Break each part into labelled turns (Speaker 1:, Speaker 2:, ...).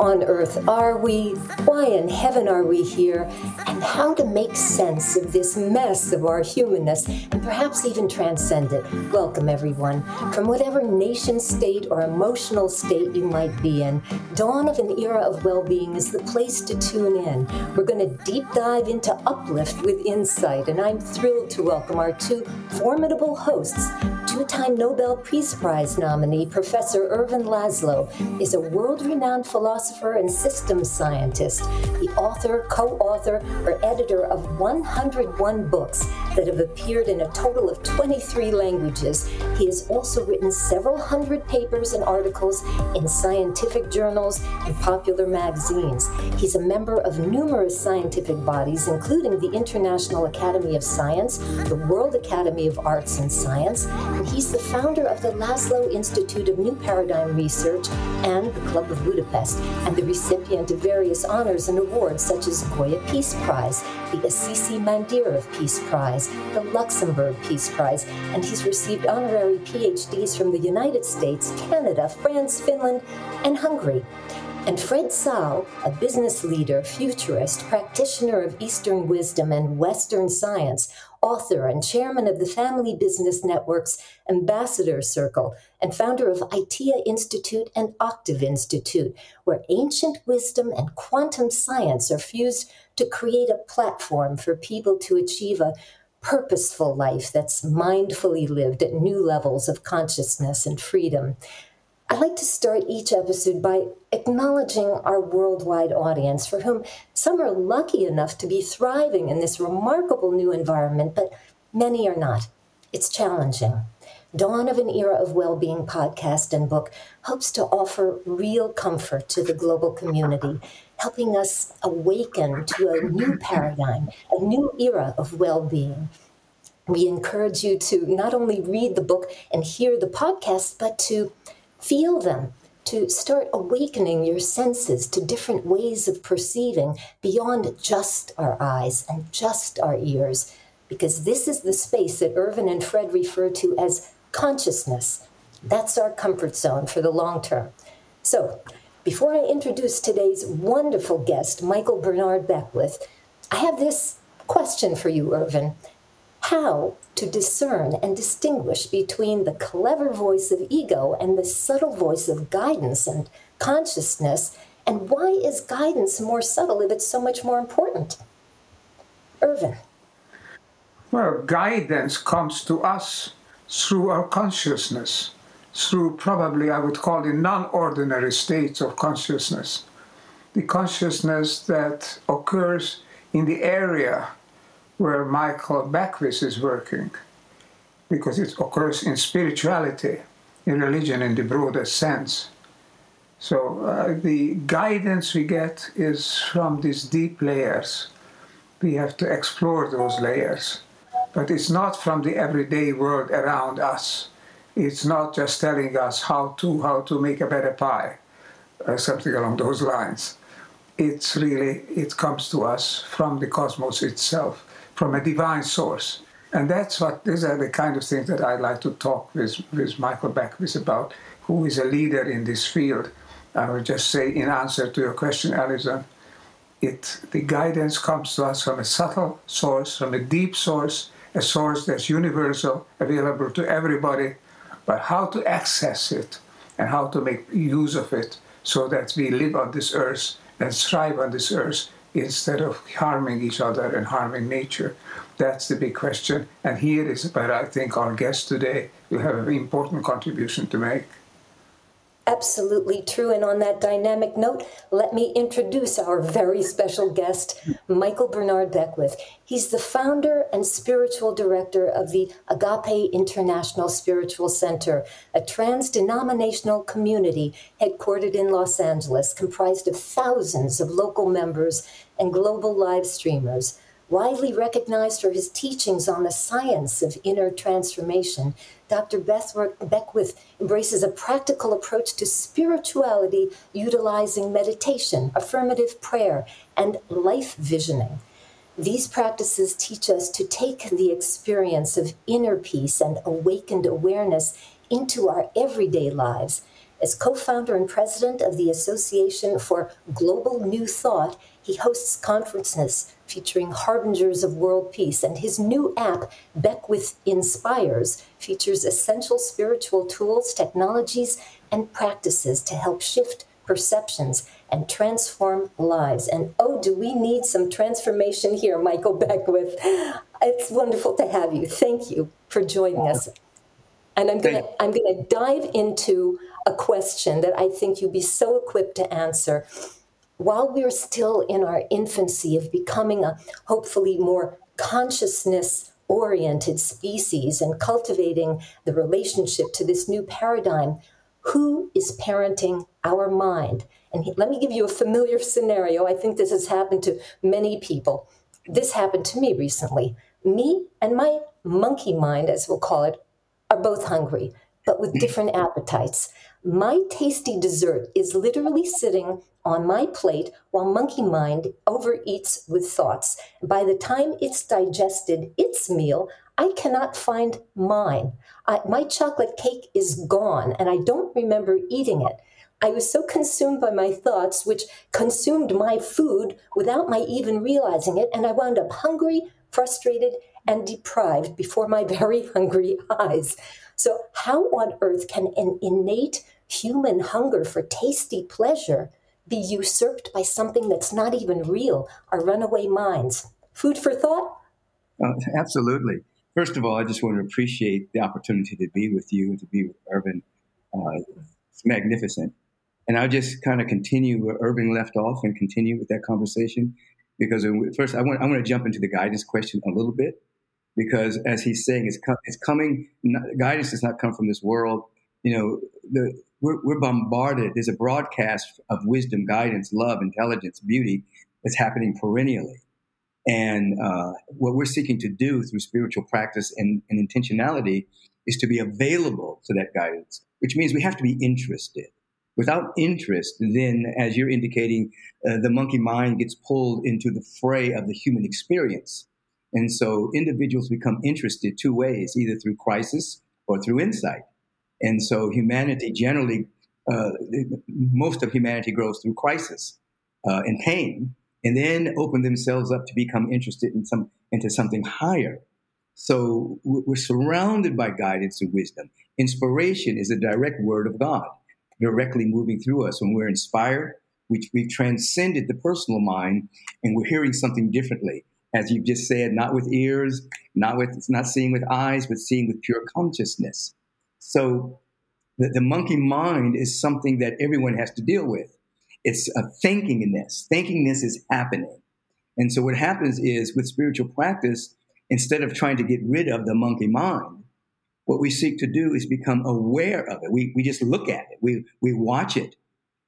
Speaker 1: on earth are we? Why in heaven are we here? And how to make sense of this mess of our humanness and perhaps even transcend it. Welcome, everyone. From whatever nation state or emotional state you might be in, Dawn of an Era of Well-Being is the place to tune in. We're going to deep dive into uplift with insight, and I'm thrilled to welcome our two formidable hosts. Two-time Nobel Peace Prize nominee Professor Ervin Laszlo is a world-renowned philosopher and systems scientist, the author, co-author, or editor of 101 books that have appeared in a total of 23 languages. He has also written several hundred papers and articles in scientific journals and popular magazines. He's a member of numerous scientific bodies, including the International Academy of Science, the World Academy of Arts and Science, and he's the founder of the Laszlo Institute of New Paradigm Research and the Club of Budapest, and the recipient of various honors and awards such as the Goi Peace Prize, the Assisi Mandir of Peace Prize, the Luxembourg Peace Prize, and he's received honorary PhDs from the United States, Canada, France, Finland, and Hungary. And Fred Tsao, a business leader, futurist, practitioner of Eastern wisdom and Western science, author and chairman of the Family Business Network's Ambassador Circle, and founder of ITEA Institute and Octave Institute, where ancient wisdom and quantum science are fused to create a platform for people to achieve a purposeful life that's mindfully lived at new levels of consciousness and freedom. I'd like to start each episode by acknowledging our worldwide audience, for whom some are lucky enough to be thriving in this remarkable new environment, but many are not. It's challenging. Dawn of an Era of Well-Being podcast and book hopes to offer real comfort to the global community, helping us awaken to a new paradigm, a new era of well-being. We encourage you to not only read the book and hear the podcast, but to Feel them, to start awakening your senses to different ways of perceiving beyond just our eyes and just our ears, because this is the space that Ervin and Fred refer to as consciousness. That's our comfort zone for the long term. So, before I introduce today's wonderful guest, Michael Bernard Beckwith, I have this question for you, Ervin how to discern and distinguish between the clever voice of ego and the subtle voice of guidance and consciousness. And why is guidance more subtle if it's so much more important? Ervin.
Speaker 2: Well, guidance comes to us through our consciousness, through probably I would call it non ordinary states of consciousness. The consciousness that occurs in the area where Michael Beckwith is working, because it occurs in spirituality, in religion in the broadest sense. So uh, the guidance we get is from these deep layers. We have to explore those layers. But it's not from the everyday world around us. It's not just telling us how to how to make a better pie, or something along those lines. It's really it comes to us from the cosmos itself from a divine source. And that's what these are the kind of things that I like to talk with, with Michael Beckwith about, who is a leader in this field. I would just say, in answer to your question, Alison, it the guidance comes to us from a subtle source, from a deep source, a source that's universal, available to everybody, but how to access it and how to make use of it so that we live on this earth and thrive on this earth instead of harming each other and harming nature? That's the big question. And here is where I think our guest today will have an important contribution to make.
Speaker 1: Absolutely true. And on that dynamic note, let me introduce our very special guest, Michael Bernard Beckwith. He's the founder and spiritual director of the Agape International Spiritual Center, a trans denominational community headquartered in Los Angeles, comprised of thousands of local members and global live streamers widely recognized for his teachings on the science of inner transformation, Dr. Beckwith embraces a practical approach to spirituality utilizing meditation, affirmative prayer, and life visioning. These practices teach us to take the experience of inner peace and awakened awareness into our everyday lives As co founder and president of the Association for Global New Thought, he hosts conferences featuring harbingers of world peace, and his new app, Beckwith Inspires, features essential spiritual tools, technologies, and practices to help shift perceptions and transform lives. And oh, do we need some transformation here, Michael Beckwith? It's wonderful to have you. Thank you for joining us. And I'm gonna I'm gonna dive into a question that I think you'd be so equipped to answer. While we're still in our infancy of becoming a hopefully more consciousness oriented species and cultivating the relationship to this new paradigm, who is parenting our mind? And he, let me give you a familiar scenario. I think this has happened to many people. This happened to me recently. Me and my monkey mind, as we'll call it, are both hungry, but with hmm. different appetites. My tasty dessert is literally sitting on my plate while monkey mind overeats with thoughts. By the time it's digested its meal, I cannot find mine. I, my chocolate cake is gone, and I don't remember eating it. I was so consumed by my thoughts, which consumed my food without my even realizing it, and I wound up hungry, frustrated, and deprived before my very hungry eyes. So, how on earth can an innate human hunger for tasty pleasure be usurped by something that's not even real, our runaway minds? Food for thought?
Speaker 3: Uh, absolutely. First of all, I just want to appreciate the opportunity to be with you and to be with Ervin. Uh, it's magnificent. And I'll just kind of continue where Ervin left off and continue with that conversation because first I want, I want to jump into the guidance question a little bit because as he's saying, it's, co- it's coming. Not, guidance does not come from this world. You know, the, we're, we're bombarded. There's a broadcast of wisdom, guidance, love, intelligence, beauty that's happening perennially. And uh, what we're seeking to do through spiritual practice and, and intentionality is to be available to that guidance, which means we have to be interested. Without interest, then, as you're indicating, uh, the monkey mind gets pulled into the fray of the human experience. And so individuals become interested two ways, either through crisis or through insight. And so humanity generally, uh, most of humanity grows through crisis uh, and pain, and then open themselves up to become interested in some into something higher. So we're surrounded by guidance and wisdom. Inspiration is a direct word of God, directly moving through us. When we're inspired, we, we've transcended the personal mind, and we're hearing something differently as you've just said, not with ears, not with not seeing with eyes, but seeing with pure consciousness. So the, the monkey mind is something that everyone has to deal with. It's a thinkingness. Thinkingness is happening. And so what happens is with spiritual practice, instead of trying to get rid of the monkey mind, what we seek to do is become aware of it. We, we just look at it. We, we watch it.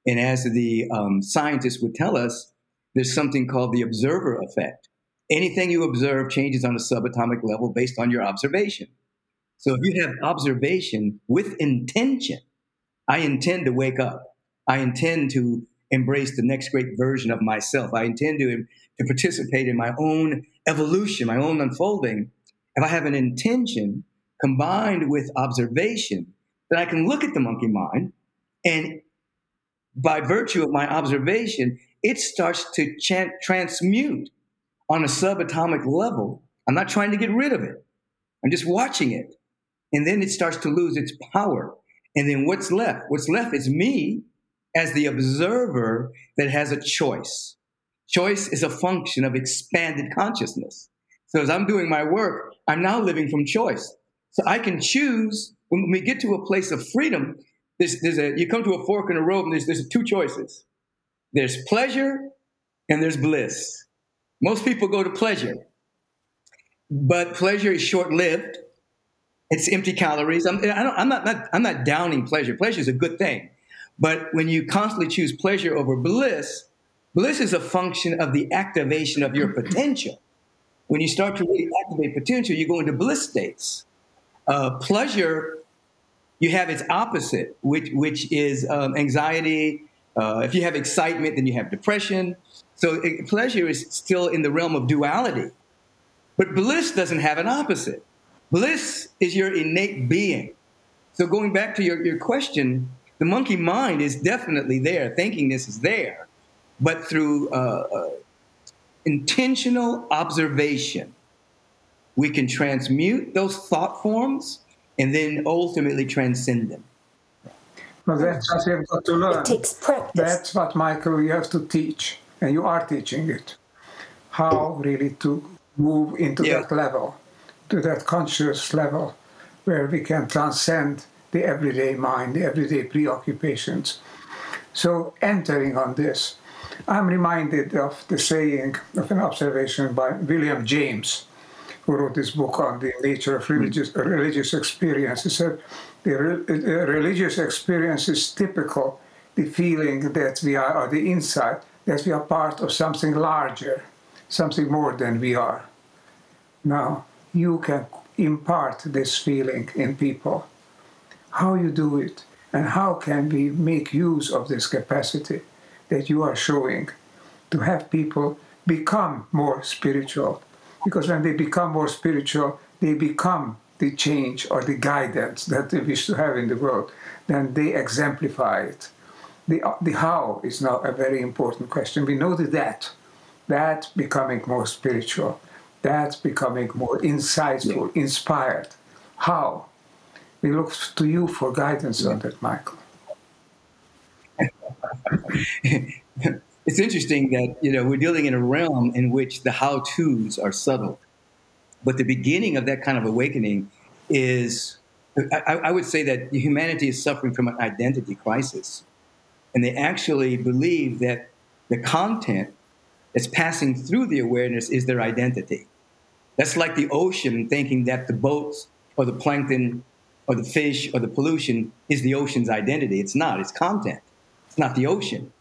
Speaker 3: And as the um, scientists would tell us, there's something called the observer effect anything you observe changes on a subatomic level based on your observation. So if you have observation with intention, I intend to wake up. I intend to embrace the next great version of myself. I intend to, to participate in my own evolution, my own unfolding. If I have an intention combined with observation, then I can look at the monkey mind and by virtue of my observation, it starts to transmute on a subatomic level. I'm not trying to get rid of it. I'm just watching it. And then it starts to lose its power. And then what's left? What's left is me as the observer that has a choice. Choice is a function of expanded consciousness. So as I'm doing my work, I'm now living from choice. So I can choose when we get to a place of freedom. There's, there's a, you come to a fork in the road and there's, there's two choices. There's pleasure and there's bliss. Most people go to pleasure, but pleasure is short lived. It's empty calories. I'm, I am not, not, I'm not downing pleasure. Pleasure is a good thing. But when you constantly choose pleasure over bliss, bliss is a function of the activation of your potential. When you start to really activate potential, you go into bliss states. Uh, pleasure, you have its opposite, which, which is um, anxiety. Uh, if you have excitement, then you have depression. So it, pleasure is still in the realm of duality. But bliss doesn't have an opposite. Bliss is your innate being. So going back to your, your question, the monkey mind is definitely there. Thinkingness is there, but through uh, uh, intentional observation, we can transmute those thought forms and then ultimately transcend them.
Speaker 2: Well, that's what you've got to learn.
Speaker 1: It takes practice.
Speaker 2: That's what, Michael, you have to teach, and you are teaching it. How really to move into
Speaker 3: Yeah.
Speaker 2: that level, to that conscious level, where we can transcend the everyday mind, the everyday preoccupations. So, entering on this, I'm reminded of the saying of an observation by William James, who wrote this book on the nature of religious, hmm. religious experience. He said, the, re- the religious experience is typical, the feeling that we are, or the insight that we are part of something larger, something more than we are. Now, you can impart this feeling in people. How you do it, and how can we make use of this capacity that you are showing to have people become more spiritual? Because when they become more spiritual, they become the change or the guidance that they wish to have in the world. Then they exemplify it. The, the how is now a very important question. We know the that. That becoming more spiritual. That's becoming more insightful, inspired. How? We look to you for guidance on that, Michael.
Speaker 3: it's interesting that you know we're dealing in a realm in which the how tos are subtle, but the beginning of that kind of awakening is, I, I would say that humanity is suffering from an identity crisis, and they actually believe that the content that's passing through the awareness is their identity. That's like the ocean thinking that the boats or the plankton or the fish or the pollution is the ocean's identity. It's not. It's content. It's not the ocean.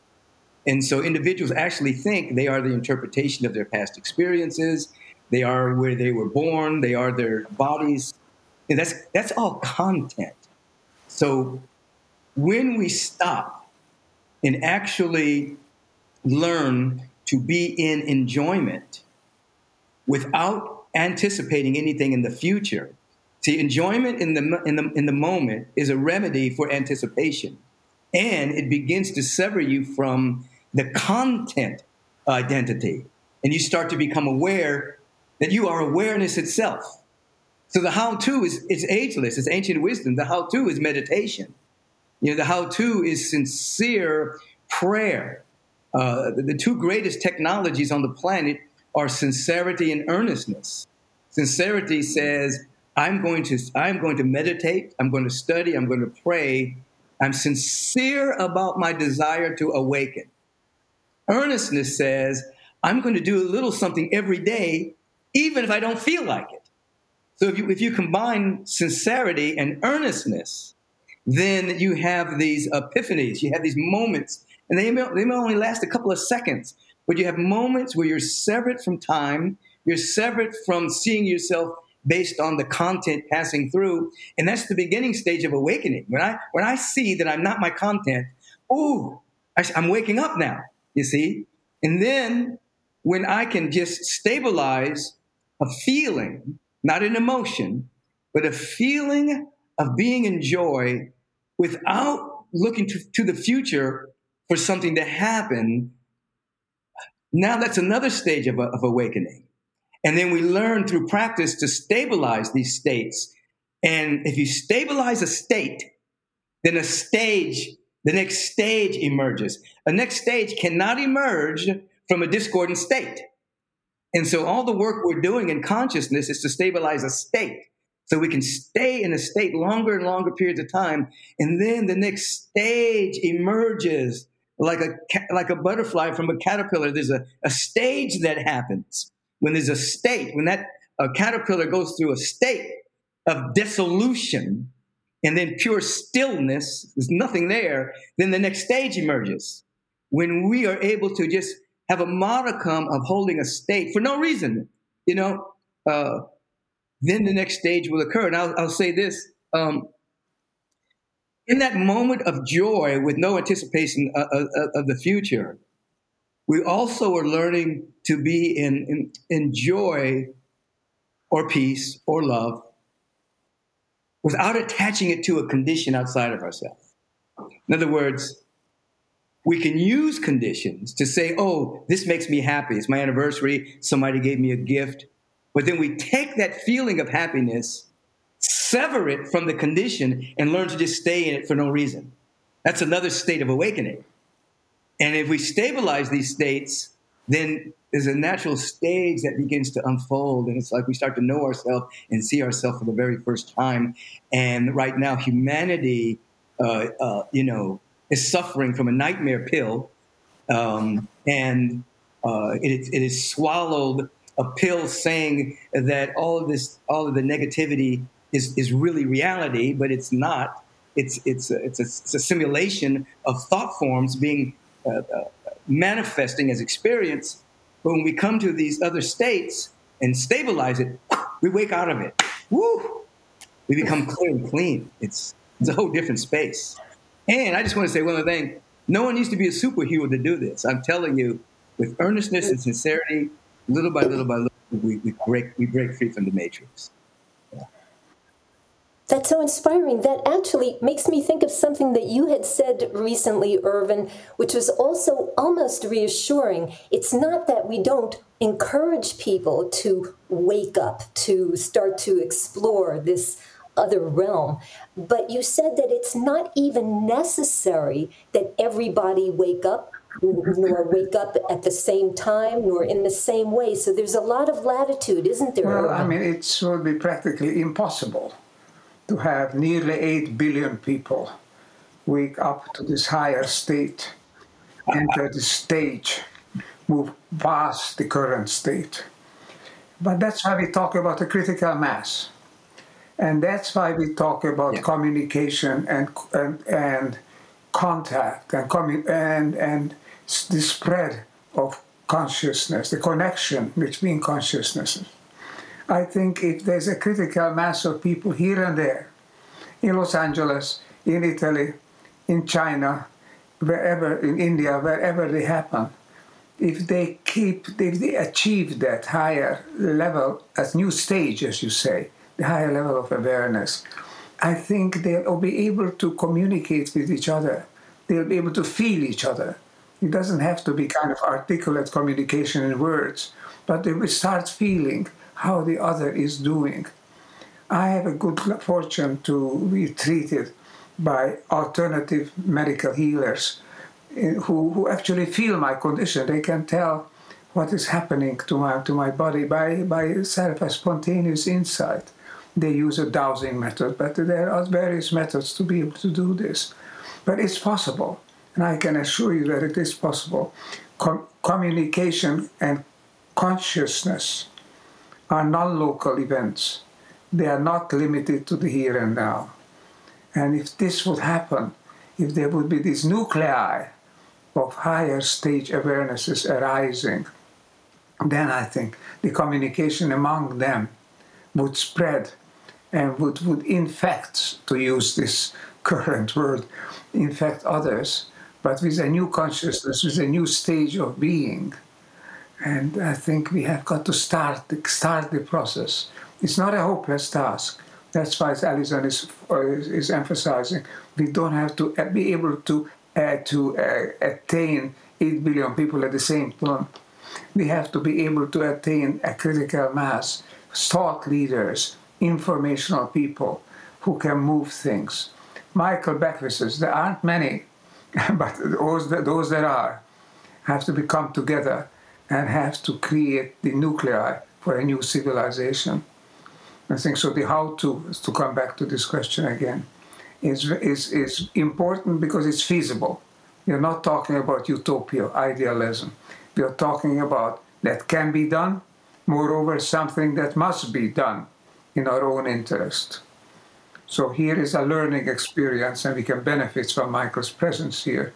Speaker 3: And so individuals actually think they are the interpretation of their past experiences. They are where they were born. They are their bodies. And that's, that's all content. So when we stop and actually learn to be in enjoyment without anticipating anything in the future, see, enjoyment in the, in the, in the moment is a remedy for anticipation and it begins to sever you from the content identity. And you start to become aware that you are awareness itself. So the how to is, is ageless, it's ancient wisdom. The how to is meditation. You know, the how to is sincere prayer. Uh, the, the two greatest technologies on the planet are sincerity and earnestness. Sincerity says, I'm going to I'm going to meditate, I'm going to study, I'm going to pray I'm sincere about my desire to awaken. Earnestness says, I'm going to do a little something every day, even if I don't feel like it. So if you, if you combine sincerity and earnestness, then you have these epiphanies, you have these moments, and they may, they may only last a couple of seconds, but you have moments where you're severed from time, you're severed from seeing yourself based on the content passing through and that's the beginning stage of awakening. When i when i see that i'm not my content ooh I, i'm waking up now you see? And then when i can just stabilize a feeling not an emotion but a feeling of being in joy without looking to, to the future for something to happen now that's another stage of, of awakening and then we learn through practice to stabilize these states. And if you stabilize a state, then a stage, the next stage emerges. A next stage cannot emerge from a discordant state. And so all the work we're doing in consciousness is to stabilize a state. So we can stay in a state longer and longer periods of time. And then the next stage emerges like a, like a butterfly from a caterpillar. There's a, a stage that happens when there's a state, when that a caterpillar goes through a state of dissolution and then pure stillness, there's nothing there, then the next stage emerges. When we are able to just have a modicum of holding a state for no reason, you know, uh, then the next stage will occur. And I'll, I'll say this um, in that moment of joy with no anticipation of, of, of the future, we also are learning to be in, in, in joy or peace or love without attaching it to a condition outside of ourselves. In other words, we can use conditions to say, oh, this makes me happy. It's my anniversary. Somebody gave me a gift. But then we take that feeling of happiness, sever it from the condition, and learn to just stay in it for no reason. That's another state of awakening. And if we stabilize these states, then there's a natural stage that begins to unfold. And it's like we start to know ourselves and see ourselves for the very first time. And right now, humanity, uh, uh, you know, is suffering from a nightmare pill. Um, and uh, it, it is swallowed a pill saying that all of this, all of the negativity is, is really reality, but it's not. It's, it's, a, it's, a, it's a simulation of thought forms being uh, uh, manifesting as experience. But when we come to these other states and stabilize it, we wake out of it. Woo! We become clear and clean. It's, it's a whole different space. And I just want to say one other thing. No one needs to be a superhero to do this. I'm telling you, with earnestness and sincerity, little by little by little, we, we break we break free from the matrix.
Speaker 1: That's so inspiring. That actually makes me think of something that you had said recently, Ervin, which was also almost reassuring. It's not that we don't encourage people to wake up, to start to explore this other realm, but you said that it's not even necessary that everybody wake up nor wake up at the same time nor in the same way. So there's a lot of latitude, isn't there?
Speaker 2: Well, I mean, it would be practically impossible to have nearly 8 billion people wake up to this higher state, enter the stage, move past the current state. But that's why we talk about the critical mass. And that's why we talk about yeah. communication and, and, and contact and, commu- and, and the spread of consciousness, the connection between consciousnesses. I think if there's a critical mass of people here and there, in Los Angeles, in Italy, in China, wherever, in India, wherever they happen, if they keep, if they achieve that higher level, as new stage, as you say, the higher level of awareness, I think they'll be able to communicate with each other. They'll be able to feel each other. It doesn't have to be kind of articulate communication in words, but they will start feeling how the other is doing. I have a good fortune to be treated by alternative medical healers eh, who, who actually feel my condition. They can tell what is happening to my, to my body by, by self a spontaneous insight. They use a dowsing method, but there are various methods to be able to do this. But it's possible, and I can assure you that it is possible. Com- communication and consciousness are non local events. They are not limited to the here and now. And if this would happen, if there would be these nuclei of higher stage awarenesses arising, then I think the communication among them would spread and would, would infect, to use this current word, infect others, but with a new consciousness, with a new stage of being. And I think we have got to start, start the process. It's not a hopeless task. That's why Alison is, is emphasizing we don't have to uh, be able to uh, to uh, attain 8 billion people at the same time. We have to be able to attain a critical mass, thought leaders, informational people who can move things. Michael Beckwith says there aren't many, but those that, those that are have to become together and have to create the nuclei for a new civilization. I think so. The how to, to come back to this question again, is, is, is important because it's feasible. You're not talking about utopia, idealism. We are talking about that can be done, moreover, something that must be done in our own interest. So here is a learning experience, and we can benefit from Michael's presence here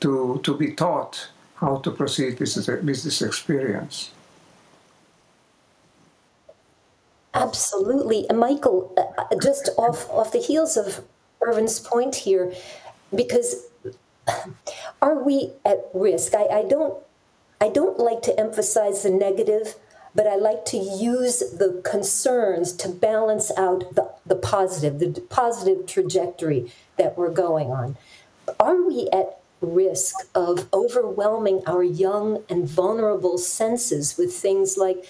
Speaker 2: to, to be taught how to proceed with this, with this experience.
Speaker 1: Absolutely. And Michael, uh, uh, just off, off the heels of Ervin's point here, because are we at risk? I, I don't I don't like to emphasize the negative, but I like to use the concerns to balance out the, the positive, the positive trajectory that we're going on. are we at risk of overwhelming our young and vulnerable senses with things like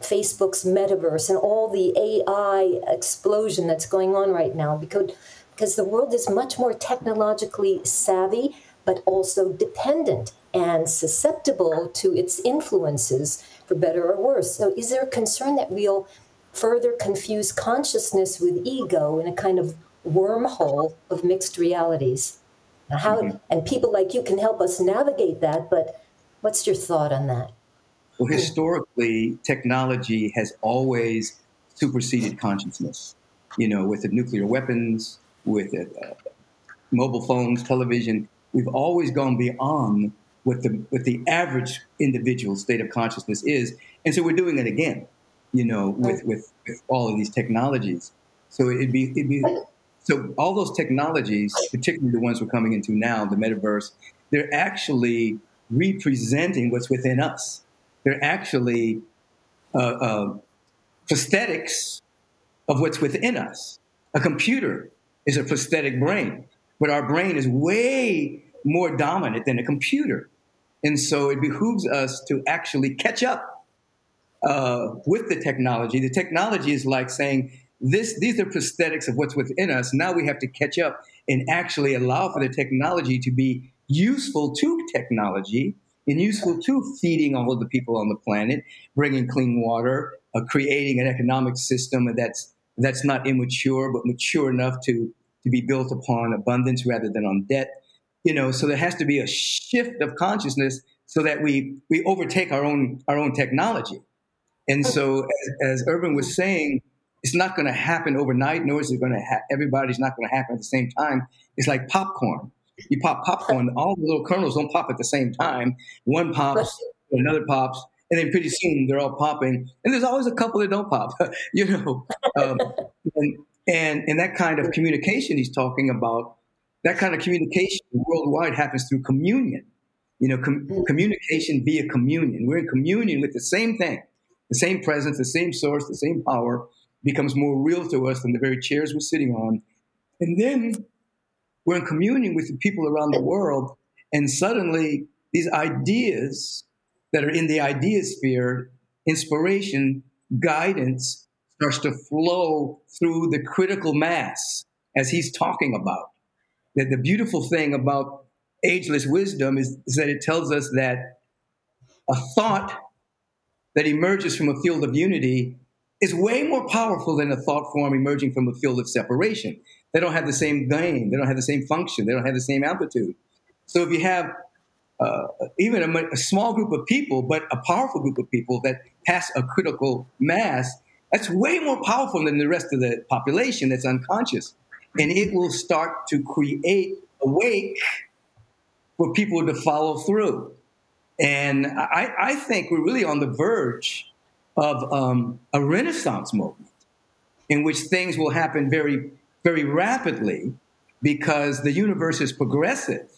Speaker 1: Facebook's metaverse and all the AI explosion that's going on right now because because the world is much more technologically savvy but also dependent and susceptible to its influences for better or worse. So is there a concern that we'll further confuse consciousness with ego in a kind of wormhole of mixed realities? How mm-hmm. and people like you can help us navigate that, but what's your thought on that?
Speaker 3: Well, historically, technology has always superseded consciousness. You know, with the nuclear weapons, with uh, mobile phones, television, we've always gone beyond what the what the average individual state of consciousness is, and so we're doing it again. You know, with with, with all of these technologies. So it'd be it'd be so all those technologies, particularly the ones we're coming into now, the metaverse, they're actually representing what's within us they're actually uh, uh, prosthetics of what's within us. A computer is a prosthetic brain, but our brain is way more dominant than a computer. And so it behooves us to actually catch up uh, with the technology. The technology is like saying, this, these are prosthetics of what's within us. Now we have to catch up and actually allow for the technology to be useful to technology and useful to feeding all of the people on the planet, bringing clean water, uh, creating an economic system that's that's not immature but mature enough to to be built upon abundance rather than on debt. You know, so there has to be a shift of consciousness so that we we overtake our own our own technology. And so, as, as Ervin was saying, it's not going to happen overnight, nor is it going to. Ha- everybody's not going to happen at the same time. It's like popcorn you pop popcorn, all the little kernels don't pop at the same time. One pops, another pops, and then pretty soon they're all popping. And there's always a couple that don't pop, you know. Um, and, and and that kind of communication he's talking about, that kind of communication worldwide happens through communion. You know, com- mm. communication via communion. We're in communion with the same thing, the same presence, the same source, the same power becomes more real to us than the very chairs we're sitting on. And then we're in communion with the people around the world, and suddenly these ideas that are in the idea sphere, inspiration, guidance, starts to flow through the critical mass as he's talking about. That the beautiful thing about ageless wisdom is, is that it tells us that a thought that emerges from a field of unity is way more powerful than a thought form emerging from a field of separation. They don't have the same gain. They don't have the same function. They don't have the same amplitude. So if you have uh, even a, a, small group of people, but a powerful group of people that pass a critical mass, that's way more powerful than the rest of the population that's unconscious. And it will start to create a wake for people to follow through. And I, I think we're really on the verge of um, a renaissance movement in which things will happen very very rapidly because the universe is progressive.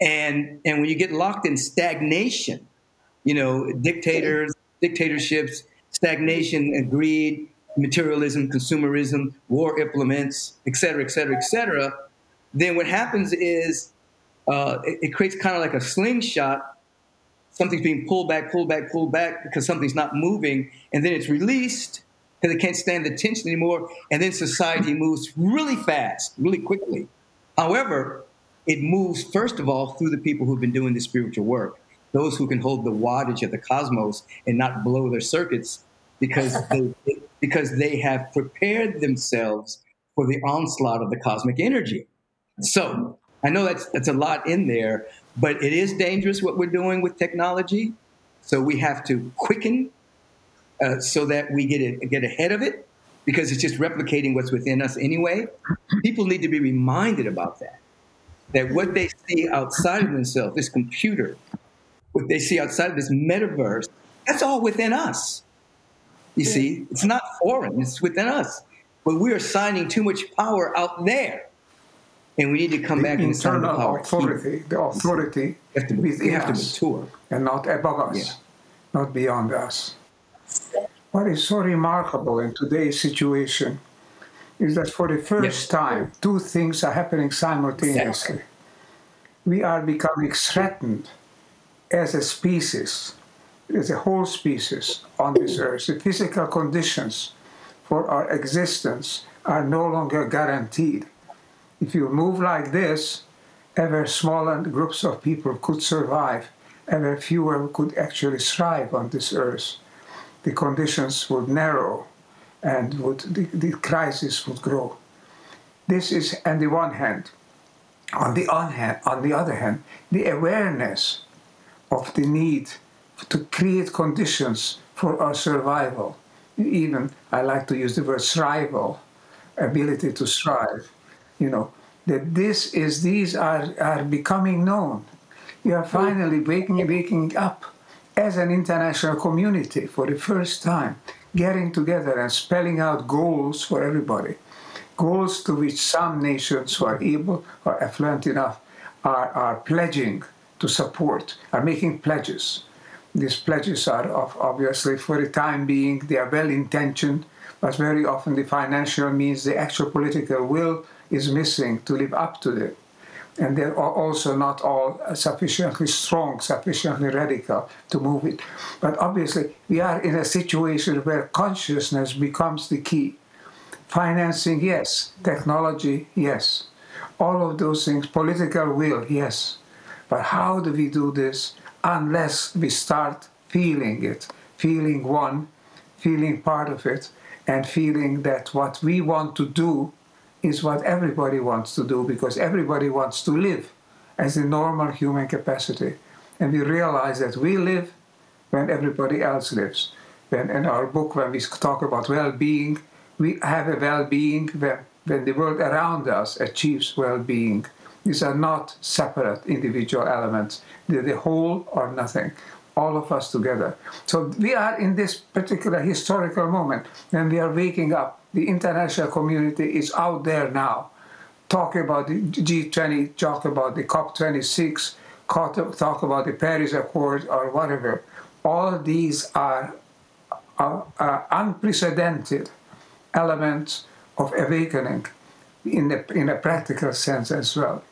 Speaker 3: And, and when you get locked in stagnation, you know, dictators, dictatorships, stagnation and greed, materialism, consumerism, war implements, et cetera, et cetera, et cetera, then what happens is uh, it, it creates kind of like a slingshot. Something's being pulled back, pulled back, pulled back because something's not moving, and then it's released, because it can't stand the tension anymore. And then society moves really fast, really quickly. However, it moves, first of all, through the people who've been doing the spiritual work, those who can hold the wattage of the cosmos and not blow their circuits because they, because they have prepared themselves for the onslaught of the cosmic energy. So I know that's, that's a lot in there, but it is dangerous what we're doing with technology. So we have to quicken uh, so that we get it, get ahead of it because it's just replicating what's within us anyway. People need to be reminded about that. That what they see outside of themselves, this computer, what they see outside of this metaverse, that's all within us. You see, it's not foreign, it's within us. But we are signing too much power out there. And we need to come
Speaker 2: the
Speaker 3: back and
Speaker 2: internal power. authority, the authority
Speaker 3: we have to, have to mature.
Speaker 2: And not above us, yeah. not beyond us. What is so remarkable in today's situation is that for the first yes. time, two things are happening simultaneously. we are becoming threatened as a species, as a whole species on this earth. The physical conditions for our existence are no longer guaranteed. If you move like this, ever smaller groups of people could survive, ever fewer could actually thrive on this earth. The conditions would narrow and would, the, the crisis would grow. This is on the one hand. On the, on, hand, on the other hand, the awareness of the need to create conditions for our survival, even I like to use the word thrival, ability to strive, you know, that this is these are, are becoming known. You are finally waking waking up as an international community for the first time, getting together and spelling out goals for everybody goals to which some nations who are able or affluent enough are, are pledging to support, are making pledges. These pledges are of, obviously, for the time being, they are well intentioned, but very often the financial means, the actual political will is missing to live up to it. And they're also not all sufficiently strong, sufficiently radical to move it. But obviously, we are in a situation where consciousness becomes the key Financing, yes. Technology, yes. All of those things. Political will, yes. But how do we do this unless we start feeling it, feeling one, feeling part of it, and feeling that what we want to do is what everybody wants to do because everybody wants to live as a normal human capacity. And we realize that we live when everybody else lives. When in our book, when we talk about well being, we have a well-being when, when the world around us achieves well-being. These are not separate individual elements. They're the whole or nothing, all of us together. So we are in this particular historical moment when we are waking up. The international community is out there now, talking about the G20, talk about the COP26, talk about the Paris Accord or whatever. All these are, are, are unprecedented elements of awakening in, the, in a practical sense as well.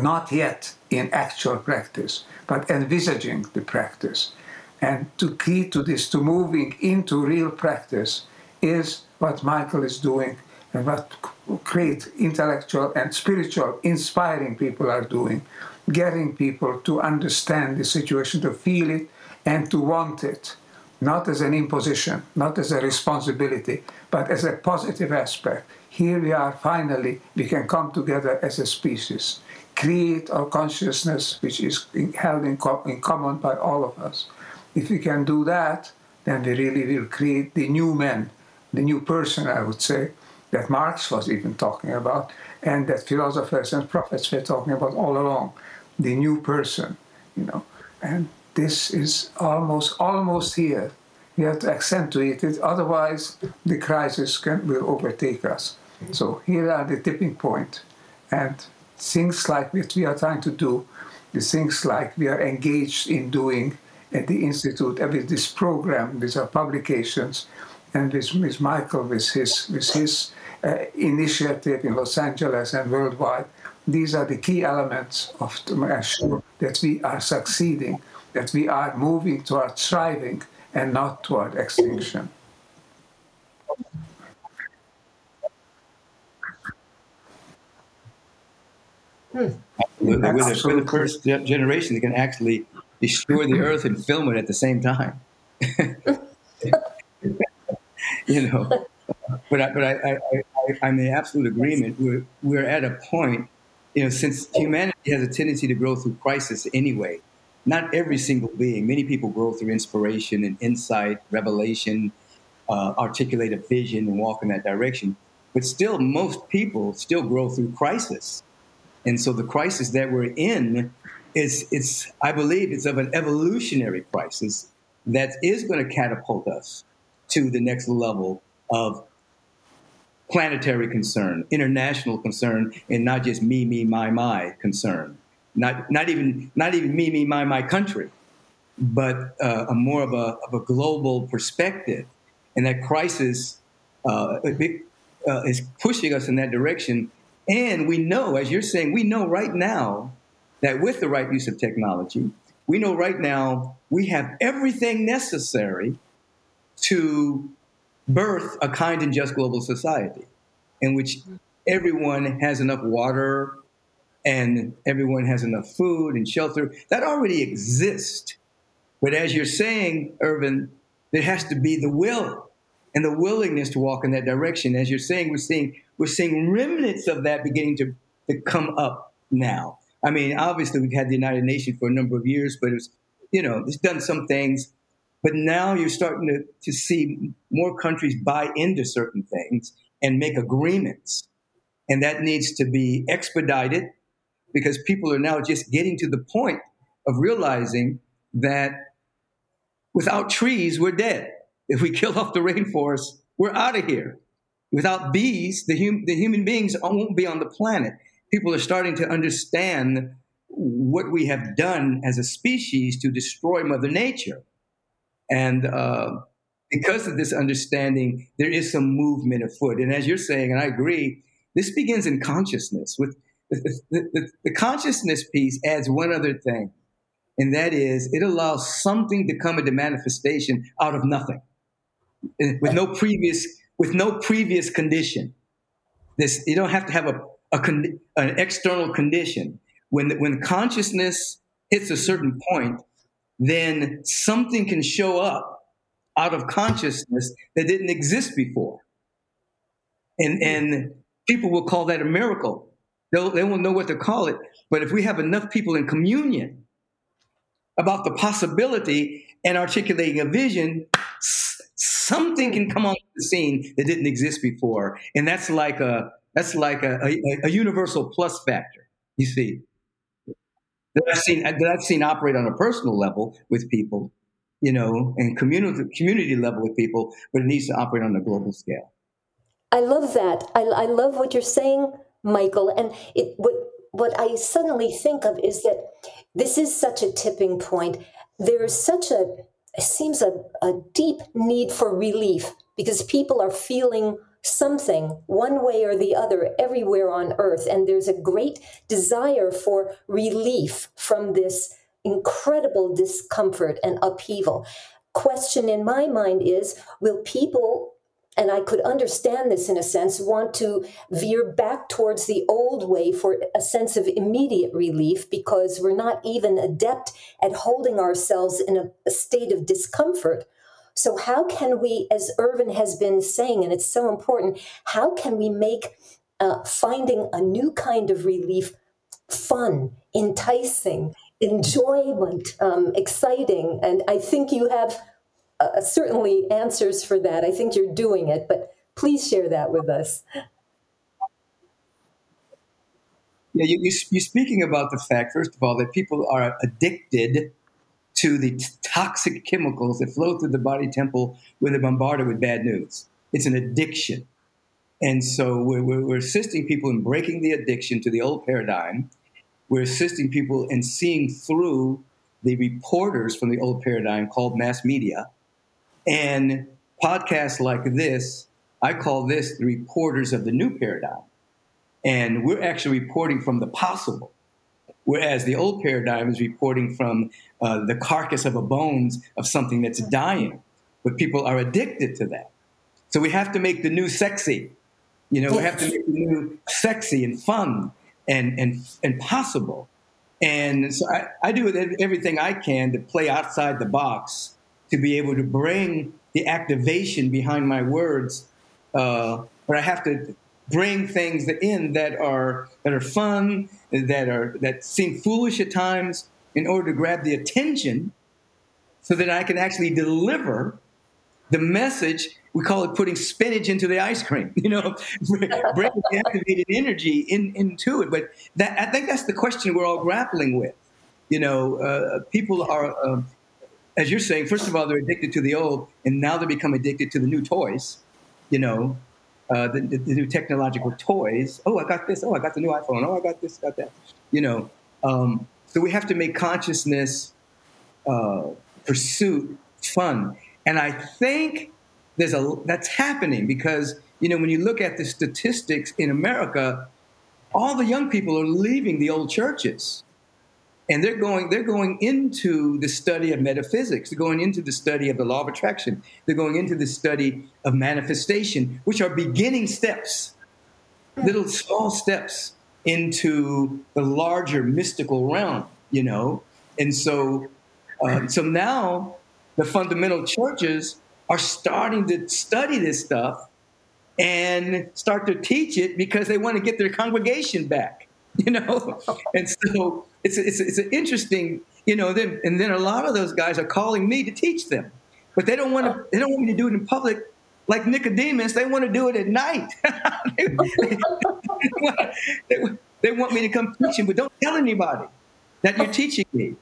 Speaker 2: Not yet in actual practice, but envisaging the practice. And to key to this, to moving into real practice, is what Michael is doing and what great intellectual and spiritual, inspiring people are doing, getting people to understand the situation, to feel it, and to want it not as an imposition, not as a responsibility, but as a positive aspect. Here we are finally, we can come together as a species, create our consciousness, which is held in, co- in common by all of us. If we can do that, then we really will create the new man, the new person, I would say, that Marx was even talking about, and that philosophers and prophets were talking about all along, the new person, you know. And this is almost almost here. We have to accentuate it, otherwise the crisis can, will overtake us. So here are the tipping point, and things like what we are trying to do, the things like we are engaged in doing at the institute, with this program, with our publications, and with, with Michael, with his with his uh, initiative in Los Angeles and worldwide. These are the key elements of to make sure that we are succeeding that we are moving toward thriving and not toward extinction.
Speaker 3: Hmm. We're, we're, the, we're, the, first generation that can actually destroy the earth and film it at the same time. you know, but I, but I, I, am in absolute agreement. We're, we're at a point, you know, since humanity has a tendency to grow through crisis anyway, not every single being. Many people grow through inspiration and insight, revelation, uh, articulate a vision and walk in that direction. But still, most people still grow through crisis. And so the crisis that we're in is, it's, I believe, it's of an evolutionary crisis that is going to catapult us to the next level of planetary concern, international concern, and not just me, me, my, my concern not not even not even me, me, my, my country, but uh, a more of a of a global perspective, and that crisis uh, uh, is pushing us in that direction. And we know, as you're saying, we know right now that with the right use of technology, we know right now we have everything necessary to birth a kind and just global society in which everyone has enough water and everyone has enough food and shelter. That already exists. But as you're saying, Ervin, there has to be the will and the willingness to walk in that direction. As you're saying, we're seeing we're seeing remnants of that beginning to, to come up now. I mean, obviously we've had the United Nations for a number of years, but it was, you know, it's done some things. But now you're starting to, to see more countries buy into certain things and make agreements. And that needs to be expedited because people are now just getting to the point of realizing that without trees, we're dead. If we kill off the rainforest, we're out of here. Without bees, the, hum- the human beings won't be on the planet. People are starting to understand what we have done as a species to destroy Mother Nature. And uh, because of this understanding, there is some movement afoot. And as you're saying, and I agree, this begins in consciousness. With the, the, the consciousness piece adds one other thing, and that is it allows something to come into manifestation out of nothing, with no previous with no previous condition. This you don't have to have a, a con, an external condition. When when consciousness hits a certain point, then something can show up out of consciousness that didn't exist before. And, and people will call that a miracle. They'll, they won't know what to call it. But if we have enough people in communion about the possibility and articulating a vision, something can come on the scene that didn't exist before. And that's like a, that's like a, a, a universal plus factor, you see that I've seen that I've seen operate on a personal level with people, you know, and community community level with people, but it needs to operate on a global scale.
Speaker 1: I love that. I, I love what you're saying, Michael. And it what what I suddenly think of is that this is such a tipping point. There is such a it seems a, a deep need for relief because people are feeling something one way or the other everywhere on earth. And there's a great desire for relief from this incredible discomfort and upheaval. Question in my mind is will people and I could understand this in a sense, want to veer back towards the old way for a sense of immediate relief because we're not even adept at holding ourselves in a, a state of discomfort so, how can we, as Ervin has been saying, and it's so important, how can we make uh, finding a new kind of relief fun, enticing, enjoyment, um, exciting? And I think you have uh, certainly answers for that. I think you're doing it, but please share that with us.
Speaker 3: Yeah, you, you, you're speaking about the fact, first of all, that people are addicted to the t- toxic chemicals that flow through the body temple when they're bombarded with bad news. It's an addiction. And so we're, we're, we're, assisting people in breaking the addiction to the old paradigm. We're assisting people in seeing through the reporters from the old paradigm called mass media. And podcasts like this, I call this the reporters of the new paradigm. And we're actually reporting from the possible. Whereas the old paradigm is reporting from uh, the carcass of a bones of something that's dying. But people are addicted to that. So we have to make the new sexy. You know, we have to make the new sexy and fun and, and, and possible. And so I, I do everything I can to play outside the box to be able to bring the activation behind my words. Uh, but I have to bring things in that are that are fun, that are that seem foolish at times, in order to grab the attention, so that I can actually deliver the message. We call it putting spinach into the ice cream. You know, bring the activated energy in, into it. But that, I think that's the question we're all grappling with. You know, uh, people are. Uh, as you're saying, first of all, they're addicted to the old, and now they become addicted to the new toys. You know, uh, the, the, new technological toys. Oh, I got this. Oh, I got the new iPhone. Oh, I got this, got that. You know, um, so we have to make consciousness uh, pursuit fun, and I think there's a that's happening because you know when you look at the statistics in America, all the young people are leaving the old churches. And they're going they're going into the study of metaphysics. They're going into the study of the law of attraction. They're going into the study of manifestation which are beginning steps little small steps into the larger mystical realm you know? And so uh, so now the fundamental churches are starting to study this stuff and start to teach it because they want to get their congregation back you know? And so it's it's it's an interesting you know then and then a lot of those guys are calling me to teach them but they don't want to they don't want me to do it in public like nicodemus. They want to do it at night. They, they, they, want me to come teach them but don't tell anybody that you're teaching me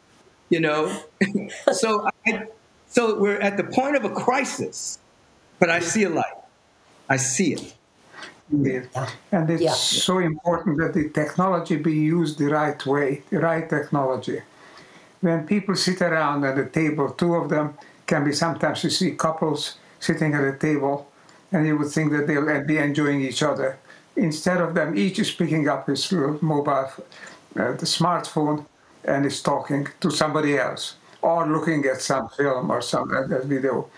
Speaker 3: you know? So I, so we're at the point of a crisis but i see a light. I see it
Speaker 2: Indeed. And it's yeah. so important that the technology be used the right way, the right technology. When people sit around at a table, two of them can be sometimes you see couples sitting at a table and you would think that they'll be enjoying each other. Instead of them each is picking up his mobile, uh, the smartphone, and is talking to somebody else or looking at some film or some uh, video.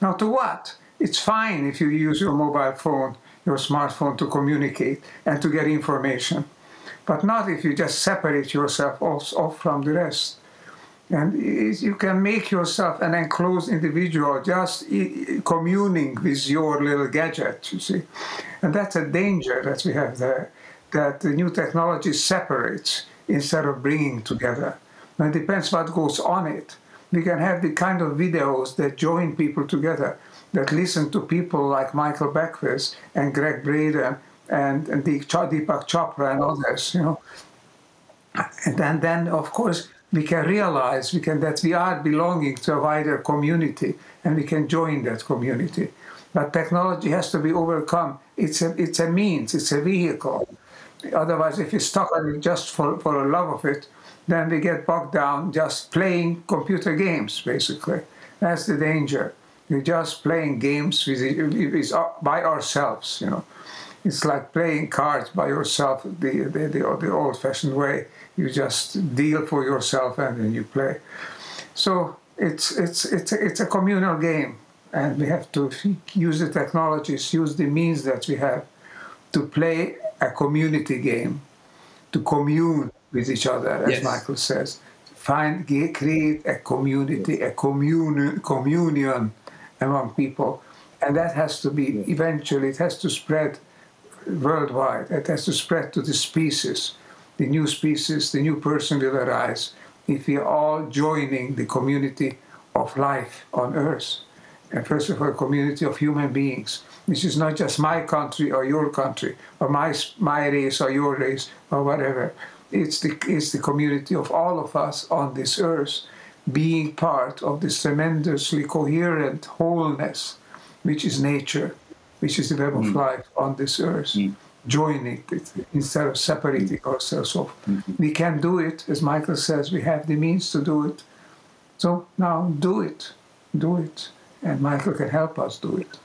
Speaker 2: Now, to what? It's fine if you use your mobile phone your smartphone to communicate and to get information. But not if you just separate yourself off from the rest. And you can make yourself an enclosed individual just communing with your little gadget, you see. And that's a danger that we have there, that the new technology separates instead of bringing together. And it depends what goes on it. We can have the kind of videos that join people together that listen to people like Michael Beckwith and Gregg Braden and, and Deepak Chopra and others, you know. And then, then, of course, we can realize we can, that we are belonging to a wider community and we can join that community. But technology has to be overcome. It's a, it's a means, it's a vehicle. Otherwise, if you stuck on it just for, for the love of it, then we get bogged down just playing computer games, basically. That's the danger. We're just playing games with, with, uh, by ourselves, you know. It's like playing cards by yourself the, the, the, the old fashioned way. You just deal for yourself and then you play. So it's, it's, it's, a, it's a communal game, and we have to use the technologies, use the means that we have to play a community game, to commune with each other, as yes. Michael says. Find, create a community, a communi- communion among people. And that has to be, eventually, it has to spread worldwide. It has to spread to the species. The new species, the new person will arise if we are all joining the community of life on earth. And first of all, a community of human beings, which is not just my country or your country, or my, my race or your race, or whatever. It's the, it's the community of all of us on this earth being part of this tremendously coherent wholeness, which is nature, which is the web of mm. life on this earth, mm. joining it instead of separating ourselves off. Mm-hmm. We can do it, as Michael says, we have the means to do it. So now do it, do it, and Michael can help us do it.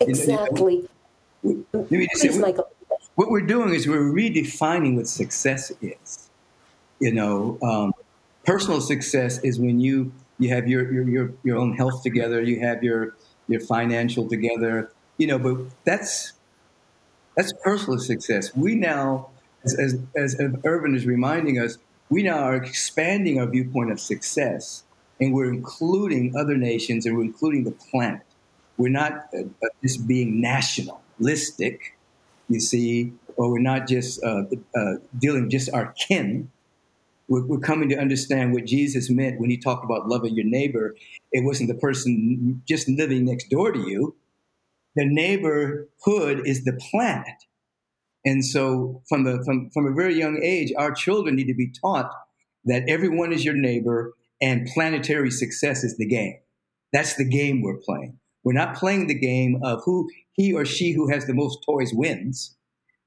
Speaker 1: Exactly.
Speaker 3: Please, Michael. What we're doing is we're redefining what success is you know, um, personal success is when you you have your, your your your own health together, you have your your financial together, you know. But that's that's personal success. We now, as as, as Ervin is reminding us, we now are expanding our viewpoint of success, and we're including other nations, and we're including the planet. We're not uh, uh just being nationalistic, you see, or we're not just uh, uh, dealing just our kin we're, we're coming to understand what Jesus meant when he talked about loving your neighbor. It wasn't the person just living next door to you. The neighborhood is the planet. And so from the from, from a very young age, our children need to be taught that everyone is your neighbor and planetary success is the game. That's the game we're playing. We're not playing the game of who he or she who has the most toys wins.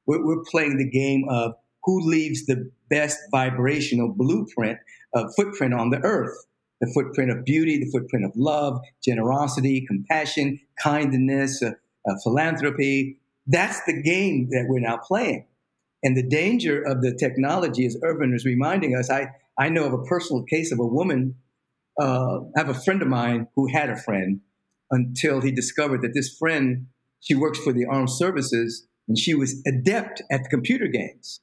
Speaker 3: We're, we're playing the game of who leaves the best vibrational blueprint, uh, footprint on the earth. The footprint of beauty, the footprint of love, generosity, compassion, kindness, uh, uh, philanthropy. That's the game that we're now playing. And the danger of the technology, as Ervin is reminding us, I, I know of a personal case of a woman. Uh, I have a friend of mine who had a friend until he discovered that this friend, she works for the armed services, and she was adept at the computer games.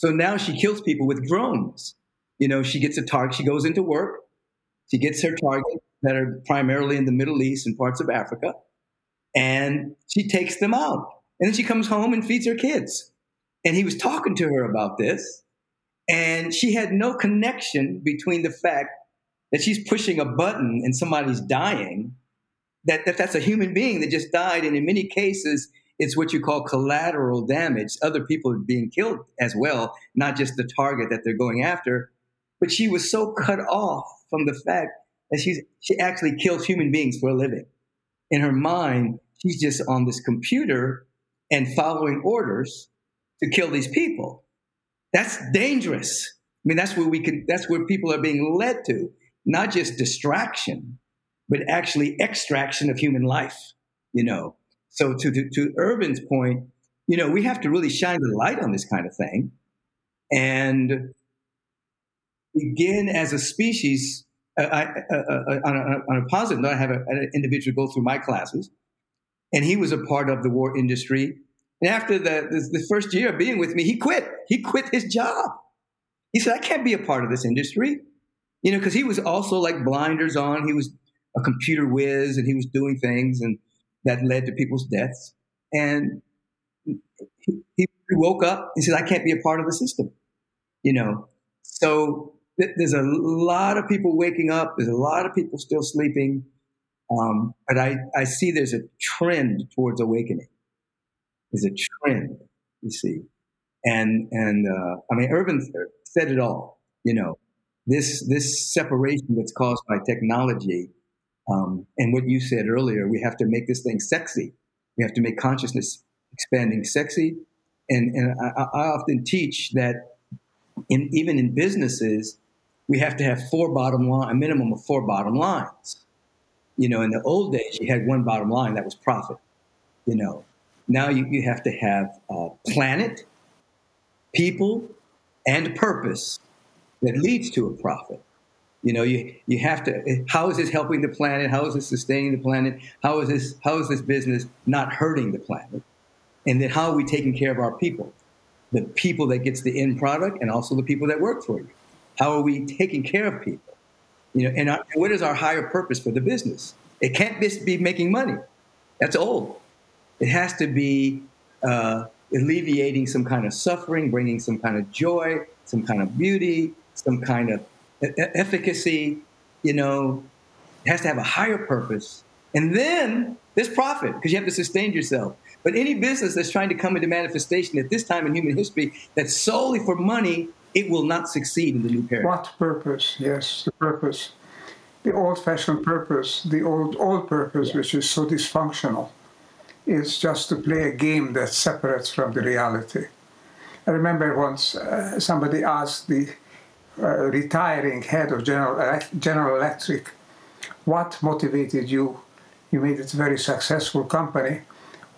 Speaker 3: So now she kills people with drones. You know, she gets a target, she goes into work, she gets her target that are primarily in the Middle East and parts of Africa, and she takes them out. And then she comes home and feeds her kids. And he was talking to her about this, and she had no connection between the fact that she's pushing a button and somebody's dying, that, that that's a human being that just died. And in many cases, it's what you call collateral damage. Other people are being killed as well, not just the target that they're going after. But she was so cut off from the fact that she's, she actually kills human beings for a living. In her mind, she's just on this computer and following orders to kill these people. That's dangerous. I mean, that's where we can, that's where people are being led to, not just distraction, but actually extraction of human life, you know. So to, to, Ervin's point, you know, we have to really shine the light on this kind of thing and begin as a species. Uh, I, uh, uh, on, a, on, a, positive note, I have a, an individual go through my classes, and he was a part of the war industry. And after the, the, the first year of being with me, he quit. He quit his job. He said, I can't be a part of this industry. You know, because he was also like blinders on. He was a computer whiz and he was doing things. And that led to people's deaths. And he, he woke up and said, I can't be a part of the system. You know, so th- there's a lot of people waking up. There's a lot of people still sleeping. Um, but I, I see there's a trend towards awakening. There's a trend, you see. And, and, uh, I mean, Ervin said it all, you know, this, this separation that's caused by technology um, and what you said earlier, we have to make this thing sexy. We have to make consciousness expanding sexy. And, and I, I often teach that in, even in businesses, we have to have four bottom line, a minimum of four bottom lines. You know, in the old days, you had one bottom line that was profit. You know, now you, you have to have a planet, people, and purpose that leads to a profit. You know, you, you have to, how is this helping the planet? How is this sustaining the planet? How is this, how is this business not hurting the planet? And then how are we taking care of our people? The people that gets the end product and also the people that work for you. How are we taking care of people? You know, and, our, what is our higher purpose for the business? It can't just be making money. That's old. It has to be uh, alleviating some kind of suffering, bringing some kind of joy, some kind of beauty, some kind of efficacy, you know, has to have a higher purpose. And then there's profit because you have to sustain yourself. But any business that's trying to come into manifestation at this time in human history that's solely for money, it will not succeed in the new paradigm.
Speaker 2: What purpose? Yes, the purpose. The old fashioned purpose, the old old purpose, yeah. which is so dysfunctional, is just to play a game that separates from the reality. I remember once uh, somebody asked the Uh, retiring head of General, General Electric, what motivated you? You made it a very successful company.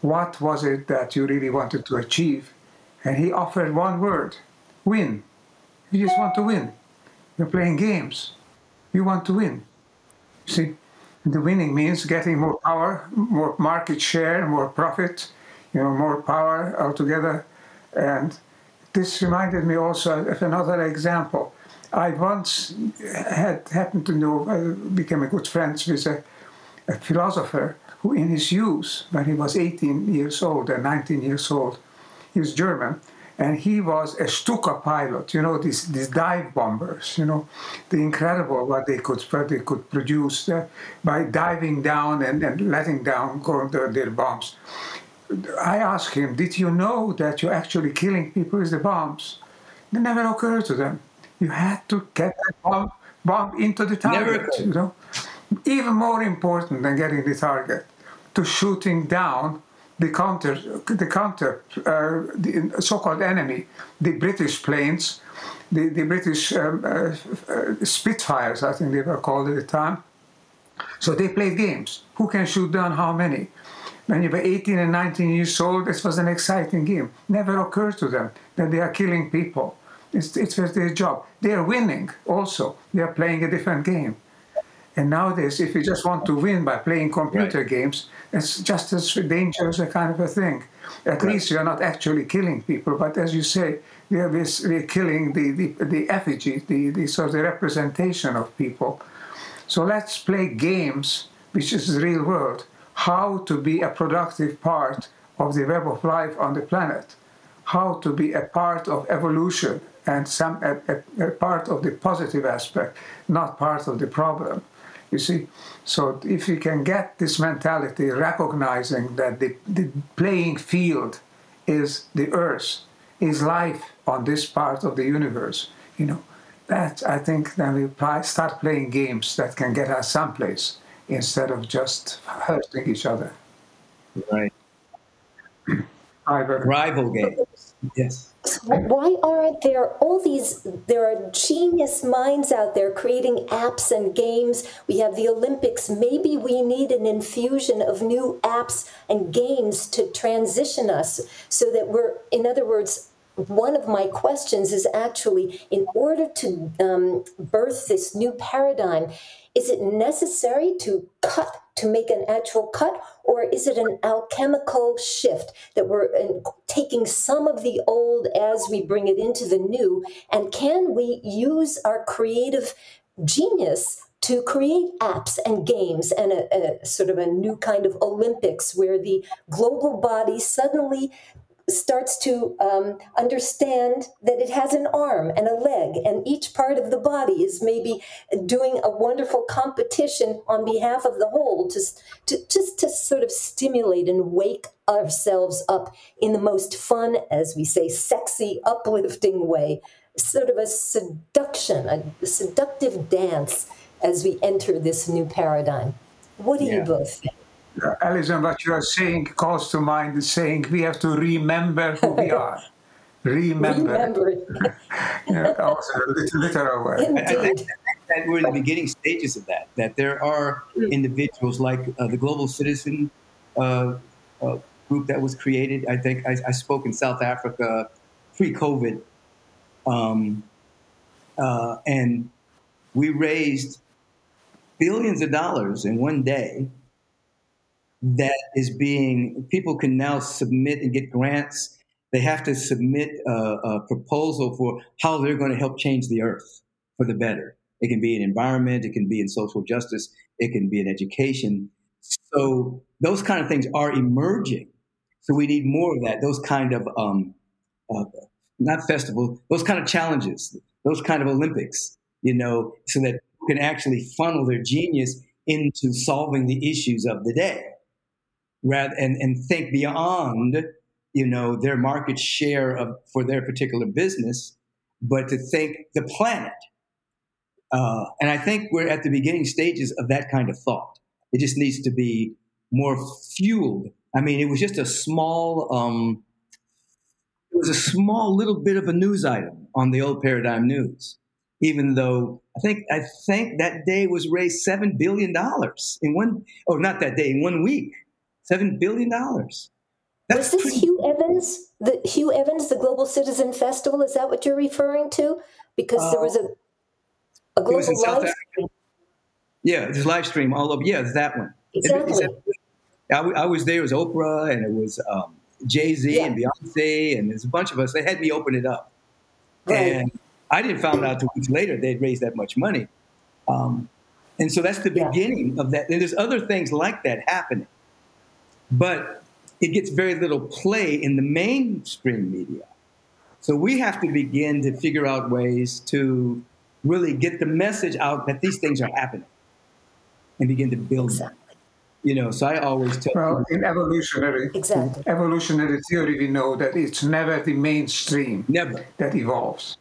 Speaker 2: What was it that you really wanted to achieve? And he offered one word win. You just want to win. You're playing games. You want to win. See, the winning means getting more power, more market share, more profit, you know, more power altogether. And this reminded me also of another example. I once had happened to know, uh, became a good friends with a, a, philosopher who, in his youth, when he was 18 years old and 19 years old, he was German, and he was a Stuka pilot. You know these these dive bombers. You know, the incredible what they could what they could produce uh, by diving down and, and letting down their, their bombs. I asked him, "Did you know that you're actually killing people with the bombs?" It never occurred to them. You had to get that bomb, bomb into the target. You know, even more important than getting the target, to shooting down the counter, the counter, uh, the so-called enemy, the British planes, the the British um, uh, uh, Spitfires, I think they were called at the time. So they played games. Who can shoot down how many? When you were 18 and 19 years old, this was an exciting game. Never occurred to them that they are killing people. It's, it's their job. They are winning also. They are playing a different game. And nowadays, if you just want to win by playing computer right. games, it's just as dangerous a kind of a thing. At right. least you're not actually killing people, but as you say, we're, we're killing the, the, the effigy, the, the sort of the representation of people. So let's play games, which is the real world, how to be a productive part of the web of life on the planet, how to be a part of evolution and some a, a, a part of the positive aspect, not part of the problem. You see, so if you can get this mentality, recognizing that the, the playing field is the earth, is life on this part of the universe, you know, that I think then we play, start playing games that can get us someplace instead of just hurting each other.
Speaker 3: Right. Rival games. Yes.
Speaker 1: Why aren't there all these? There are genius minds out there creating apps and games. We have the Olympics. Maybe we need an infusion of new apps and games to transition us so that we're, in other words, one of my questions is actually in order to um, birth this new paradigm, is it necessary to cut, to make an actual cut, or is it an alchemical shift that we're uh, taking some of the old as we bring it into the new? And can we use our creative genius to create apps and games and a, a, sort of a new kind of Olympics where the global body suddenly starts to um, understand that it has an arm and a leg, and each part of the body is maybe doing a wonderful competition on behalf of the whole, to, to just to sort of stimulate and wake ourselves up in the most fun, as we say, sexy, uplifting way, sort of a seduction, a seductive dance as we enter this new paradigm. What do yeah. you both think?
Speaker 2: Alison, what you are saying calls to mind the saying, we have to remember who we are. Remember. remember. yeah, also a literal word.
Speaker 3: I think that we're in the beginning stages of that, that there are mm. individuals like uh, the Global Citizen uh, uh, group that was created. I think I, I spoke in South Africa pre-COVID. Um, uh, and we raised billions of dollars in one day that is being people can now submit and get grants. They have to submit a, a, proposal for how they're going to help change the earth for the better. It can be in environment it can be in social justice it can be in education. So those kind of things are emerging. So we need more of that those kind of um, uh, not festivals those kind of challenges those kind of olympics you know so that can actually funnel their genius into solving the issues of the day rather and, and think beyond you know their market share of for their particular business but to think the planet. Uh, and i think we're at the beginning stages of that kind of thought. It just needs to be more fueled. I mean it was just a small um, it was a small little bit of a news item on the old paradigm news even though i think i think that day was raised $7 billion in one oh not that day in one week Seven billion dollars.
Speaker 1: Was this pretty- Hugh Evans? The Hugh Evans, the Global Citizen Festival. Is that what you're referring to? Because uh, there was a a global live. Africa.
Speaker 3: Yeah, this live stream all over. Yeah, that one.
Speaker 1: Exactly.
Speaker 3: I, I, was there. It was Oprah, and it was um, Jay Z yeah. and Beyonce, and there's a bunch of us. They had me open it up, right. and I didn't find out two weeks later they'd raised that much money. Um, and so that's the yeah. beginning of that. And there's other things like that happening but it gets very little play in the mainstream media. So we have to begin to figure out ways to really get the message out that these things are happening and begin to build exactly. You know, so I always tell
Speaker 2: well in evolutionary exactly. evolutionary theory we know that it's never the mainstream
Speaker 3: never.
Speaker 2: that evolves.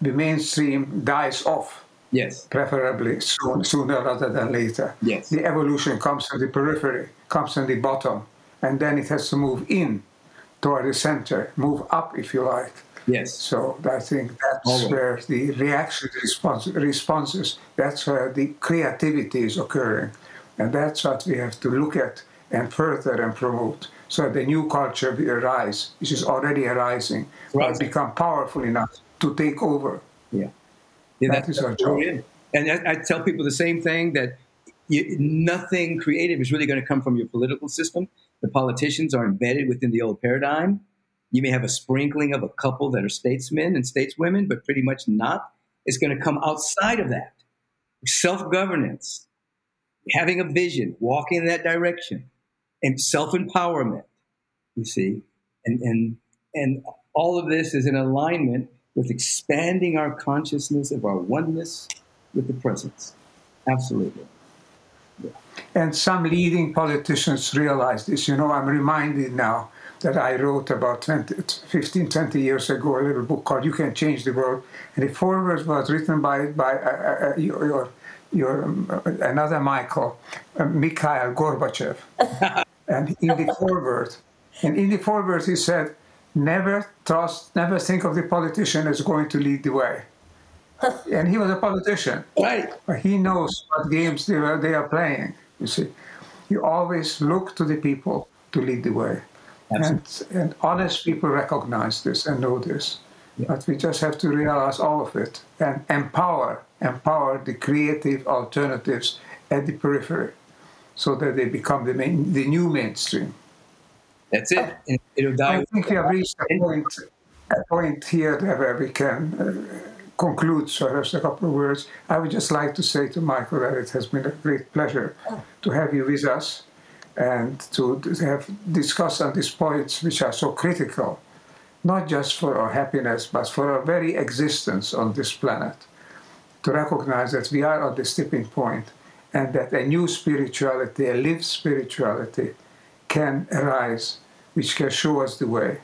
Speaker 2: The mainstream dies off.
Speaker 3: Yes.
Speaker 2: Preferably soon, sooner rather than later.
Speaker 3: Yes.
Speaker 2: The evolution comes from the periphery comes on the bottom, and then it has to move in toward the center, move up, if you like.
Speaker 3: Yes.
Speaker 2: So I think that's Always. where the reaction response, responses, that's where the creativity is occurring. And that's what we have to look at and further and promote so the new culture will arise, which is already arising, right. will become powerful enough to take over.
Speaker 3: Yeah. yeah
Speaker 2: that is our job.
Speaker 3: And I, I, tell people the same thing that you, nothing creative is really going to come from your political system. The politicians are embedded within the old paradigm. You may have a sprinkling of a couple that are statesmen and stateswomen, but pretty much not. It's going to come outside of that. Self governance, having a vision, walking in that direction, and self empowerment, you see. And, and, and all of this is in alignment with expanding our consciousness of our oneness with the presence. Absolutely.
Speaker 2: And some leading politicians realized this. You know, I'm reminded now that I wrote about 20, 15, 20 years ago, a little book called You Can Change the World. And the foreword was written by, by uh, uh, your, your, your um, another Michael, uh, Mikhail Gorbachev. and in the foreword, and in the foreword he said, never trust, never think of the politician as going to lead the way. and he was a politician.
Speaker 3: Right.
Speaker 2: He knows what games they are, they are playing, you see. You always look to the people to lead the way. And, and honest people recognize this and know this. Yeah. But we just have to realize all of it and empower, empower the creative alternatives at the periphery so that they become the, main, the new mainstream.
Speaker 3: That's it.
Speaker 2: I think we have reached a point, a point here where we can uh, conclude perhaps a couple of words. I would just like to say to Michael that it has been a great pleasure oh. to have you with us and to have discussed on these points which are so critical, not just for our happiness, but for our very existence on this planet. To recognize that we are at this tipping point and that a new spirituality, a lived spirituality, can arise, which can show us the way.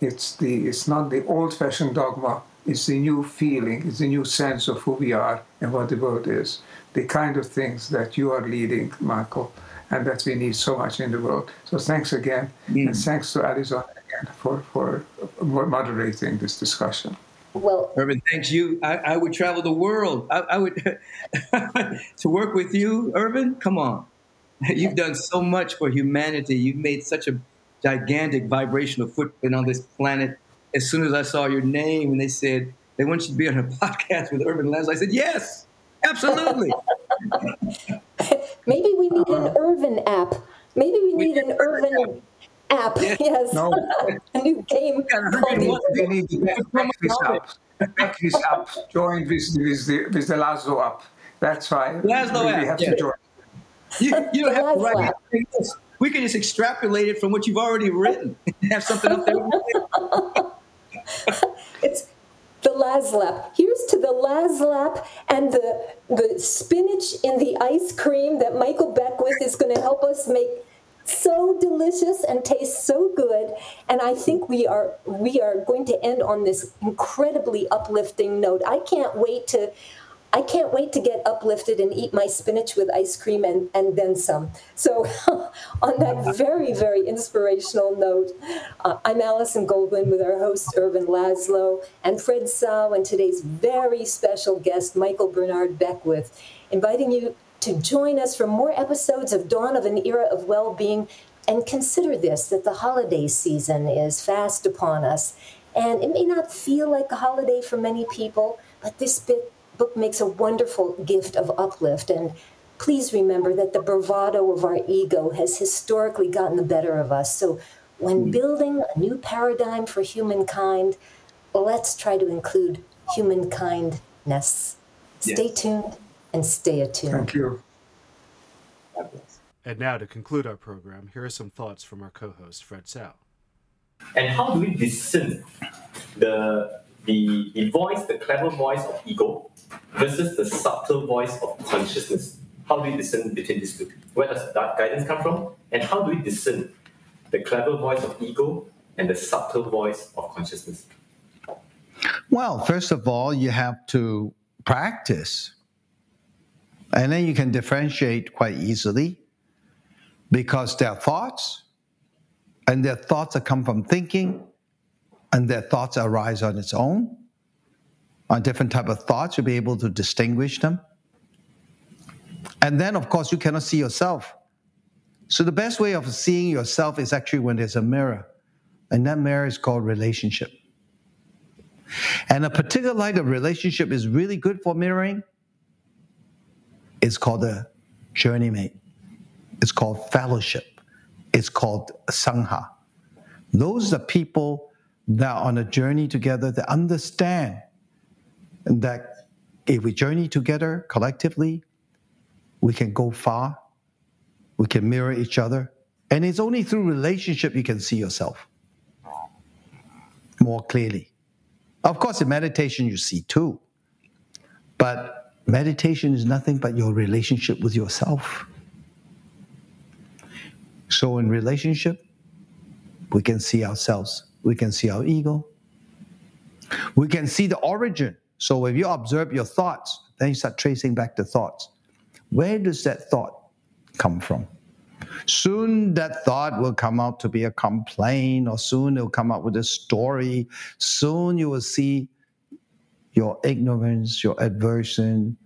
Speaker 2: It's, the, it's not the old fashioned dogma, it's the new feeling, it's the new sense of who we are and what the world is. The kind of things that you are leading, Michael, and that we need so much in the world. So thanks again, mm. and thanks to Arizona again for, for moderating this discussion.
Speaker 1: Well,
Speaker 3: Ervin, thanks you. I, I would travel the world. I, I would to work with you, Ervin. Come on, you've done so much for humanity. You've made such a gigantic vibrational footprint on this planet. As soon as I saw your name and they said they want you to be on a podcast with Ervin Laszlo, I said yes, absolutely.
Speaker 1: Maybe we need an Ervin app. Maybe we need an Ervin app. Yes. No. a new game.
Speaker 2: We need to back this up. Back this up. Join with, with, the, with the Laszlo app. That's why
Speaker 3: Laszlo
Speaker 2: we
Speaker 3: app.
Speaker 2: have yeah. to join.
Speaker 3: You, you don't have to write it. We can just extrapolate it from what you've already written. and have something up there.
Speaker 1: it's the Laslap. Here's to the Laslap and the the spinach in the ice cream that Michael Beckwith is going to help us make so delicious and taste so good and i think we are we are going to end on this incredibly uplifting note i can't wait to I can't wait to get uplifted and eat my spinach with ice cream and, and then some. So, on that very, very inspirational note, uh, I'm Alison Goldwyn with our host, Ervin Laszlo, and Fred Tsao, and today's very special guest, Michael Bernard Beckwith, inviting you to join us for more episodes of Dawn of an Era of Well-Being. And consider this that the holiday season is fast upon us. And it may not feel like a holiday for many people, but this bit book makes a wonderful gift of uplift. And please remember that the bravado of our ego has historically gotten the better of us. So when hmm. building a new paradigm for humankind, let's try to include humankindness. Stay yes. tuned and stay attuned.
Speaker 2: Thank you.
Speaker 4: And now, to conclude our program, here are some thoughts from our co host, Fred Tsao.
Speaker 5: And how do we discern the, the, the voice, the clever voice of ego, versus the subtle voice of consciousness. How do we discern between these two? Where does that guidance come from? And how do we discern the clever voice of ego and the subtle voice of consciousness?
Speaker 6: Well, first of all, you have to practice. And then you can differentiate quite easily because their thoughts and their thoughts that come from thinking and their thoughts arise on its own on different type of thoughts, you'll be able to distinguish them. And then, of course, you cannot see yourself So the best way of seeing yourself is actually when there's a mirror. And that mirror is called relationship. And a particular light of relationship is really good for mirroring. It's called a journey mate. It's called fellowship. It's called sangha. Those are people that are on a journey together that understand that if we journey together collectively, we can go far, we can mirror each other. And it's only through relationship you can see yourself more clearly. Of course, in meditation, you see too. But meditation is nothing but your relationship with yourself. So, in relationship, we can see ourselves, we can see our ego, we can see the origin. So, if you observe your thoughts, then you start tracing back the thoughts. Where does that thought come from? Soon that thought will come out to be a complaint, or soon it'll come up with a story. Soon you will see your ignorance, your aversion,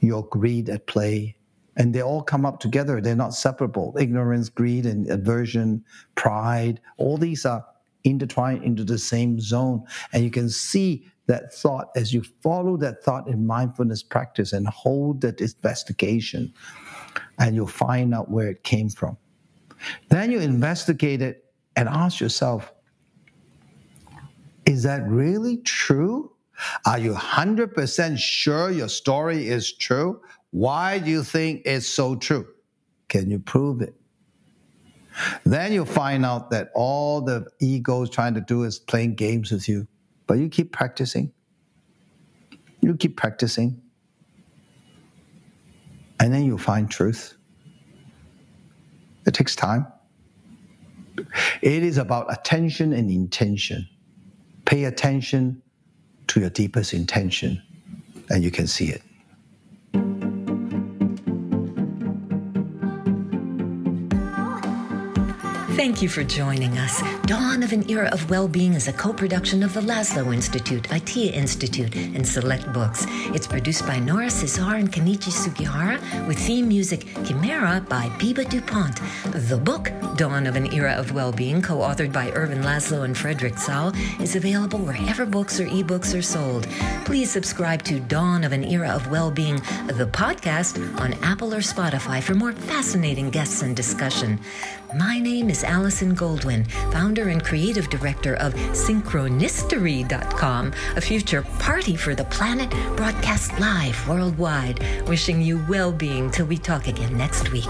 Speaker 6: your greed at play. And they all come up together. They're not separable. Ignorance, greed, and aversion, pride, all these are intertwined into the same zone. And you can see that thought as you follow that thought in mindfulness practice and hold that investigation and you'll find out where it came from. Then you investigate it and ask yourself, is that really true? Are you 100% sure your story is true? Why do you think it's so true? Can you prove it? Then you'll find out that all the ego is trying to do is playing games with you. But you keep practicing. You keep practicing and then you'll find truth. It takes time. It is about attention and intention. Pay attention to your deepest intention, and you can see it.
Speaker 1: Thank you for joining us. Dawn of an Era of Well-Being is a co-production of the Laszlo Institute, ITEA Institute, and Select Books. It's produced by Nora Cesar and Kenichi Sugihara, with theme music Chimera by Biba DuPont. The book, Dawn of an Era of Well-Being, co-authored by Ervin Laszlo and Frederick Tsao, is available wherever books or ebooks are sold. Please subscribe to Dawn of an Era of Well-Being, the podcast, on Apple or Spotify for more fascinating guests and discussion. My name is Alison Goldwyn, founder and creative director of Synchronistery.com, a future party for the planet broadcast live worldwide. Wishing you well being till we talk again next week.